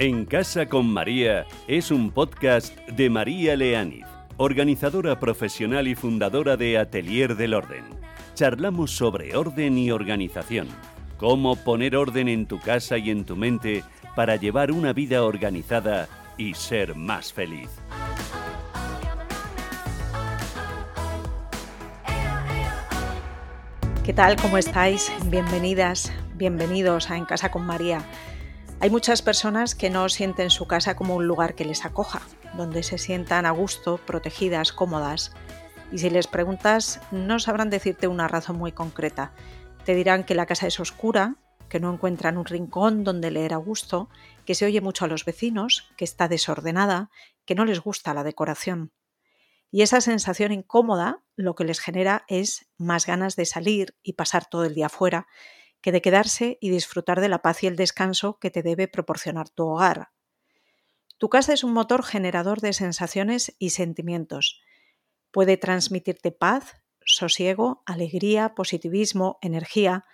En Casa con María es un podcast de María Leániz, organizadora profesional y fundadora de Atelier del Orden. Charlamos sobre orden y organización, cómo poner orden en tu casa y en tu mente para llevar una vida organizada y ser más feliz. ¿Qué tal? ¿Cómo estáis? Bienvenidas, bienvenidos a En Casa con María. Hay muchas personas que no sienten su casa como un lugar que les acoja, donde se sientan a gusto, protegidas, cómodas. Y si les preguntas, no sabrán decirte una razón muy concreta. Te dirán que la casa es oscura, que no encuentran un rincón donde leer a gusto, que se oye mucho a los vecinos, que está desordenada, que no les gusta la decoración. Y esa sensación incómoda lo que les genera es más ganas de salir y pasar todo el día fuera que de quedarse y disfrutar de la paz y el descanso que te debe proporcionar tu hogar. Tu casa es un motor generador de sensaciones y sentimientos. Puede transmitirte paz, sosiego, alegría, positivismo, energía,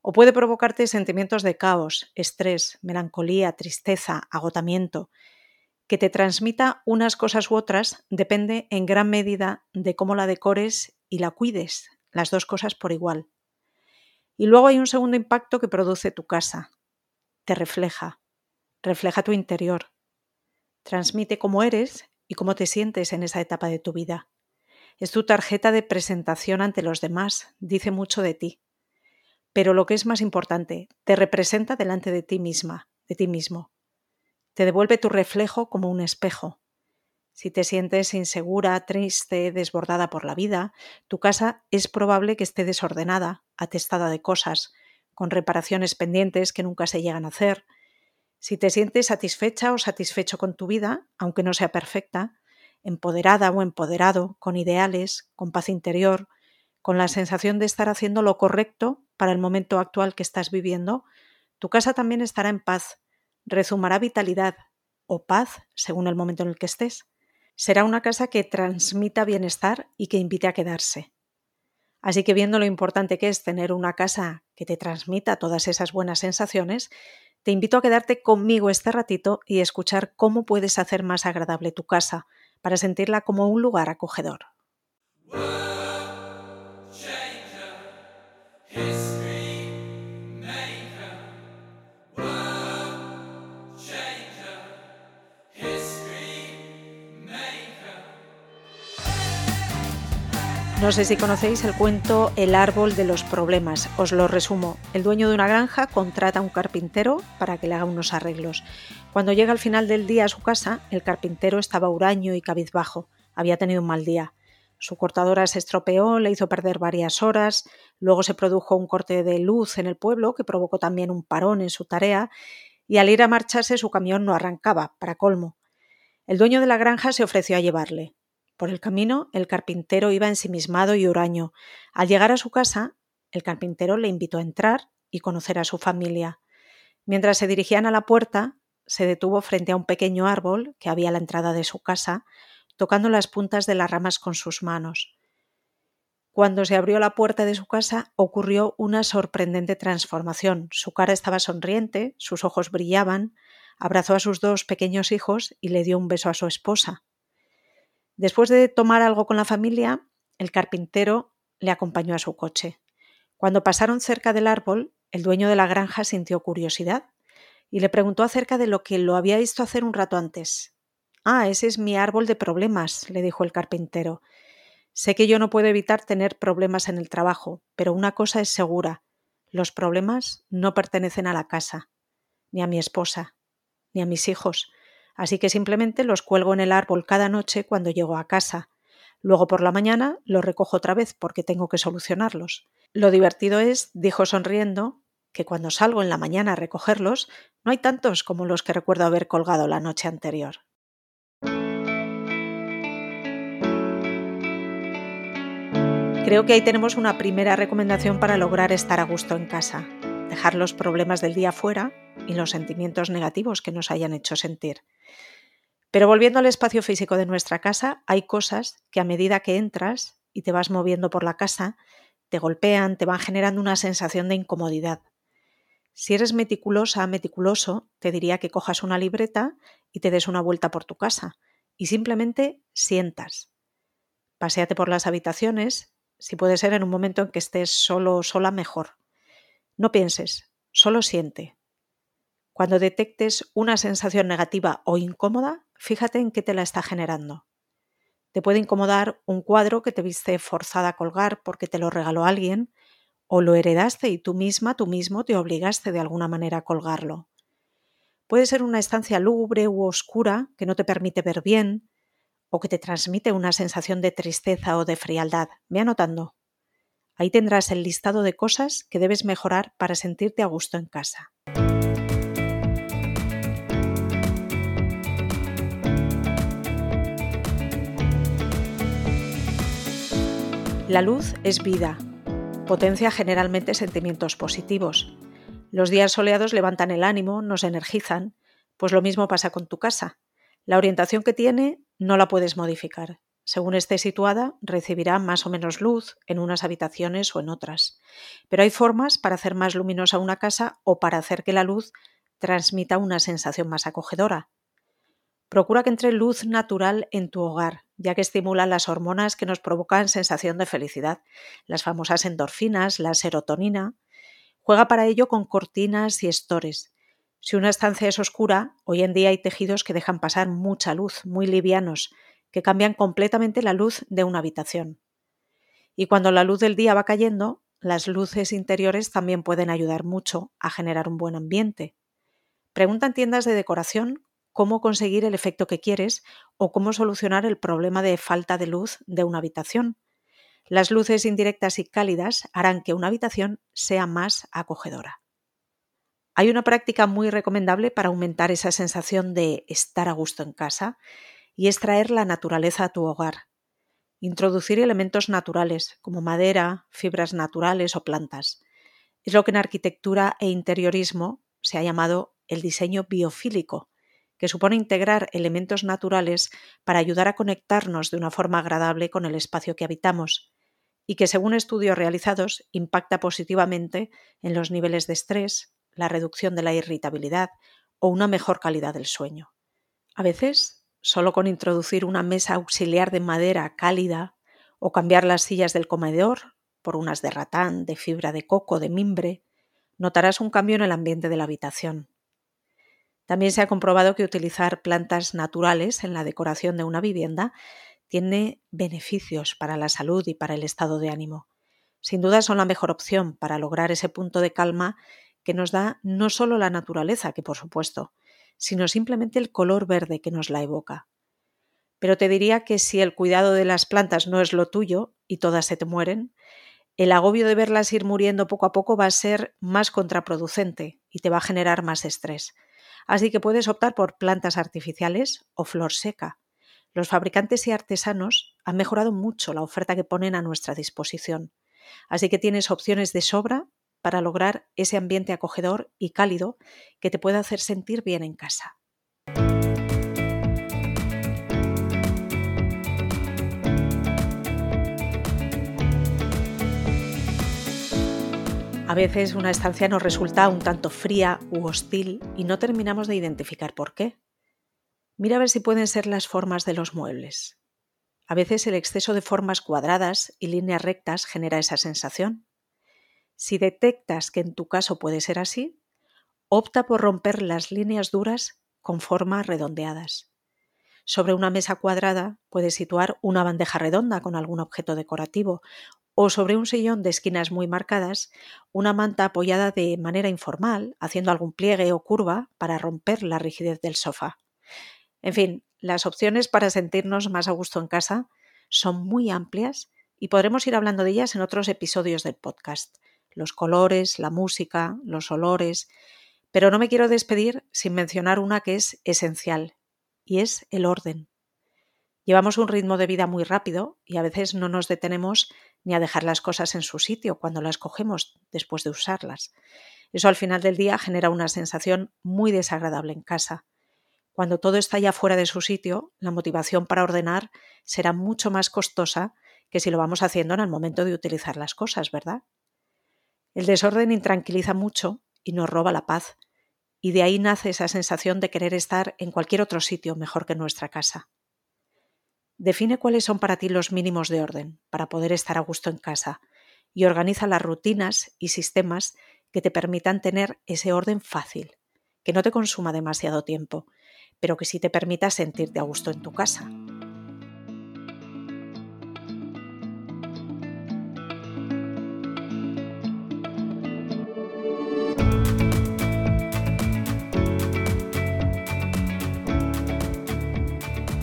o puede provocarte sentimientos de caos, estrés, melancolía, tristeza, agotamiento. Que te transmita unas cosas u otras depende en gran medida de cómo la decores y la cuides, las dos cosas por igual. Y luego hay un segundo impacto que produce tu casa. Te refleja, refleja tu interior. Transmite cómo eres y cómo te sientes en esa etapa de tu vida. Es tu tarjeta de presentación ante los demás, dice mucho de ti. Pero lo que es más importante, te representa delante de ti misma, de ti mismo. Te devuelve tu reflejo como un espejo. Si te sientes insegura, triste, desbordada por la vida, tu casa es probable que esté desordenada, atestada de cosas, con reparaciones pendientes que nunca se llegan a hacer. Si te sientes satisfecha o satisfecho con tu vida, aunque no sea perfecta, empoderada o empoderado, con ideales, con paz interior, con la sensación de estar haciendo lo correcto para el momento actual que estás viviendo, tu casa también estará en paz, rezumará vitalidad o paz según el momento en el que estés será una casa que transmita bienestar y que invite a quedarse. Así que viendo lo importante que es tener una casa que te transmita todas esas buenas sensaciones, te invito a quedarte conmigo este ratito y escuchar cómo puedes hacer más agradable tu casa para sentirla como un lugar acogedor. No sé si conocéis el cuento El árbol de los problemas. Os lo resumo. El dueño de una granja contrata a un carpintero para que le haga unos arreglos. Cuando llega al final del día a su casa, el carpintero estaba huraño y cabizbajo. Había tenido un mal día. Su cortadora se estropeó, le hizo perder varias horas, luego se produjo un corte de luz en el pueblo que provocó también un parón en su tarea y al ir a marcharse su camión no arrancaba, para colmo. El dueño de la granja se ofreció a llevarle. Por el camino, el carpintero iba ensimismado y huraño. Al llegar a su casa, el carpintero le invitó a entrar y conocer a su familia. Mientras se dirigían a la puerta, se detuvo frente a un pequeño árbol que había a la entrada de su casa, tocando las puntas de las ramas con sus manos. Cuando se abrió la puerta de su casa ocurrió una sorprendente transformación. Su cara estaba sonriente, sus ojos brillaban, abrazó a sus dos pequeños hijos y le dio un beso a su esposa. Después de tomar algo con la familia, el carpintero le acompañó a su coche. Cuando pasaron cerca del árbol, el dueño de la granja sintió curiosidad y le preguntó acerca de lo que lo había visto hacer un rato antes. Ah, ese es mi árbol de problemas, le dijo el carpintero. Sé que yo no puedo evitar tener problemas en el trabajo, pero una cosa es segura. Los problemas no pertenecen a la casa, ni a mi esposa, ni a mis hijos, así que simplemente los cuelgo en el árbol cada noche cuando llego a casa. Luego por la mañana los recojo otra vez porque tengo que solucionarlos. Lo divertido es, dijo sonriendo, que cuando salgo en la mañana a recogerlos, no hay tantos como los que recuerdo haber colgado la noche anterior. Creo que ahí tenemos una primera recomendación para lograr estar a gusto en casa. Dejar los problemas del día fuera y los sentimientos negativos que nos hayan hecho sentir. Pero volviendo al espacio físico de nuestra casa, hay cosas que a medida que entras y te vas moviendo por la casa, te golpean, te van generando una sensación de incomodidad. Si eres meticulosa, meticuloso, te diría que cojas una libreta y te des una vuelta por tu casa y simplemente sientas. Paseate por las habitaciones, si puede ser en un momento en que estés solo o sola, mejor. No pienses, solo siente. Cuando detectes una sensación negativa o incómoda, fíjate en qué te la está generando. Te puede incomodar un cuadro que te viste forzada a colgar porque te lo regaló alguien, o lo heredaste y tú misma, tú mismo te obligaste de alguna manera a colgarlo. Puede ser una estancia lúgubre u oscura que no te permite ver bien, o que te transmite una sensación de tristeza o de frialdad. Ve anotando. Ahí tendrás el listado de cosas que debes mejorar para sentirte a gusto en casa. La luz es vida. Potencia generalmente sentimientos positivos. Los días soleados levantan el ánimo, nos energizan, pues lo mismo pasa con tu casa. La orientación que tiene no la puedes modificar. Según esté situada, recibirá más o menos luz en unas habitaciones o en otras. Pero hay formas para hacer más luminosa una casa o para hacer que la luz transmita una sensación más acogedora. Procura que entre luz natural en tu hogar, ya que estimula las hormonas que nos provocan sensación de felicidad, las famosas endorfinas, la serotonina. Juega para ello con cortinas y estores. Si una estancia es oscura, hoy en día hay tejidos que dejan pasar mucha luz, muy livianos, que cambian completamente la luz de una habitación. Y cuando la luz del día va cayendo, las luces interiores también pueden ayudar mucho a generar un buen ambiente. Pregunta en tiendas de decoración cómo conseguir el efecto que quieres o cómo solucionar el problema de falta de luz de una habitación. Las luces indirectas y cálidas harán que una habitación sea más acogedora. Hay una práctica muy recomendable para aumentar esa sensación de estar a gusto en casa y es traer la naturaleza a tu hogar. Introducir elementos naturales como madera, fibras naturales o plantas. Es lo que en arquitectura e interiorismo se ha llamado el diseño biofílico, que supone integrar elementos naturales para ayudar a conectarnos de una forma agradable con el espacio que habitamos y que, según estudios realizados, impacta positivamente en los niveles de estrés, la reducción de la irritabilidad o una mejor calidad del sueño. A veces, solo con introducir una mesa auxiliar de madera cálida o cambiar las sillas del comedor por unas de ratán, de fibra de coco, de mimbre, notarás un cambio en el ambiente de la habitación. También se ha comprobado que utilizar plantas naturales en la decoración de una vivienda tiene beneficios para la salud y para el estado de ánimo. Sin duda son la mejor opción para lograr ese punto de calma que nos da no solo la naturaleza, que por supuesto, sino simplemente el color verde que nos la evoca. Pero te diría que si el cuidado de las plantas no es lo tuyo y todas se te mueren, el agobio de verlas ir muriendo poco a poco va a ser más contraproducente y te va a generar más estrés. Así que puedes optar por plantas artificiales o flor seca. Los fabricantes y artesanos han mejorado mucho la oferta que ponen a nuestra disposición. Así que tienes opciones de sobra para lograr ese ambiente acogedor y cálido que te pueda hacer sentir bien en casa. A veces una estancia nos resulta un tanto fría u hostil y no terminamos de identificar por qué. Mira a ver si pueden ser las formas de los muebles. A veces el exceso de formas cuadradas y líneas rectas genera esa sensación. Si detectas que en tu caso puede ser así, opta por romper las líneas duras con formas redondeadas. Sobre una mesa cuadrada puedes situar una bandeja redonda con algún objeto decorativo o sobre un sillón de esquinas muy marcadas, una manta apoyada de manera informal, haciendo algún pliegue o curva para romper la rigidez del sofá. En fin, las opciones para sentirnos más a gusto en casa son muy amplias y podremos ir hablando de ellas en otros episodios del podcast. Los colores, la música, los olores. Pero no me quiero despedir sin mencionar una que es esencial, y es el orden. Llevamos un ritmo de vida muy rápido y a veces no nos detenemos ni a dejar las cosas en su sitio cuando las cogemos después de usarlas. Eso al final del día genera una sensación muy desagradable en casa. Cuando todo está ya fuera de su sitio, la motivación para ordenar será mucho más costosa que si lo vamos haciendo en el momento de utilizar las cosas, ¿verdad? El desorden intranquiliza mucho y nos roba la paz. Y de ahí nace esa sensación de querer estar en cualquier otro sitio mejor que nuestra casa. Define cuáles son para ti los mínimos de orden para poder estar a gusto en casa y organiza las rutinas y sistemas que te permitan tener ese orden fácil, que no te consuma demasiado tiempo, pero que sí te permita sentirte a gusto en tu casa.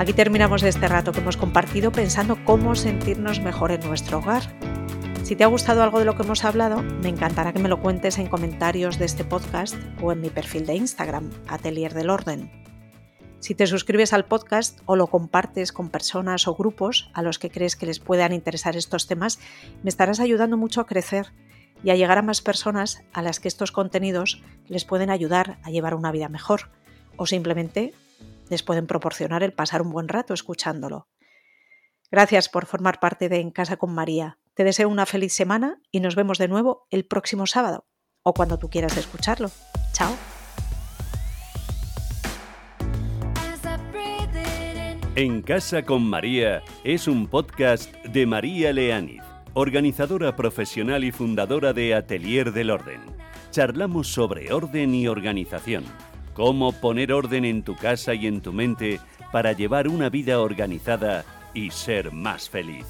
Aquí terminamos este rato que hemos compartido pensando cómo sentirnos mejor en nuestro hogar. Si te ha gustado algo de lo que hemos hablado, me encantará que me lo cuentes en comentarios de este podcast o en mi perfil de Instagram, Atelier del Orden. Si te suscribes al podcast o lo compartes con personas o grupos a los que crees que les puedan interesar estos temas, me estarás ayudando mucho a crecer y a llegar a más personas a las que estos contenidos les pueden ayudar a llevar una vida mejor o simplemente les pueden proporcionar el pasar un buen rato escuchándolo. Gracias por formar parte de En Casa con María. Te deseo una feliz semana y nos vemos de nuevo el próximo sábado o cuando tú quieras escucharlo. Chao. En Casa con María es un podcast de María Leániz, organizadora profesional y fundadora de Atelier del Orden. Charlamos sobre orden y organización Cómo poner orden en tu casa y en tu mente para llevar una vida organizada y ser más feliz.